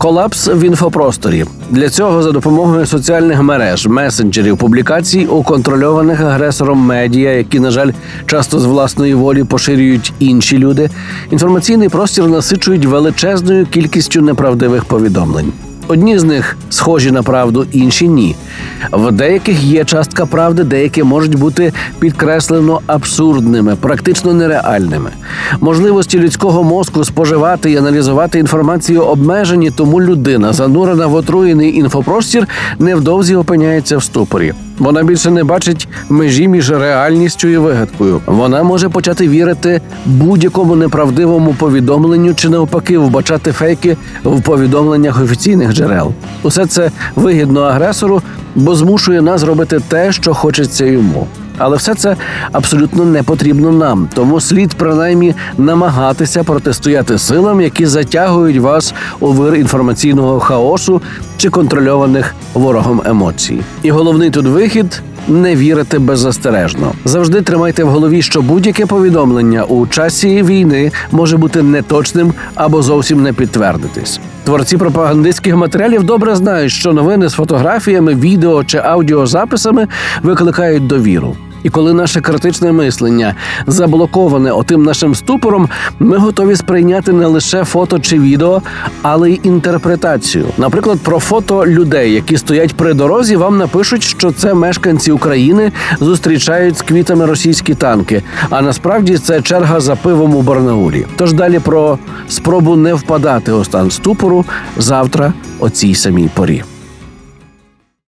Колапс в інфопросторі для цього за допомогою соціальних мереж, месенджерів, публікацій у контрольованих агресором медіа, які, на жаль, часто з власної волі поширюють інші люди. Інформаційний простір насичують величезною кількістю неправдивих повідомлень. Одні з них схожі на правду, інші ні. В деяких є частка правди, деякі можуть бути підкреслено абсурдними, практично нереальними. Можливості людського мозку споживати і аналізувати інформацію обмежені, тому людина, занурена в отруєний інфопростір, невдовзі опиняється в ступорі. Вона більше не бачить межі між реальністю і вигадкою. Вона може почати вірити будь-якому неправдивому повідомленню чи навпаки вбачати фейки в повідомленнях офіційних джерел. Усе це вигідно агресору, бо змушує нас робити те, що хочеться йому. Але все це абсолютно не потрібно нам, тому слід принаймні намагатися протистояти силам, які затягують вас у вир інформаційного хаосу чи контрольованих ворогом емоцій. І головний тут вихід. Не вірити беззастережно. Завжди тримайте в голові, що будь-яке повідомлення у часі війни може бути неточним або зовсім не підтвердитись. Творці пропагандистських матеріалів добре знають, що новини з фотографіями, відео чи аудіозаписами викликають довіру. І коли наше критичне мислення заблоковане отим нашим ступором, ми готові сприйняти не лише фото чи відео, але й інтерпретацію. Наприклад, про фото людей, які стоять при дорозі, вам напишуть, що це мешканці України зустрічають з квітами російські танки. А насправді це черга за пивом у Барнаулі. Тож далі про спробу не впадати у стан ступору завтра о цій самій порі.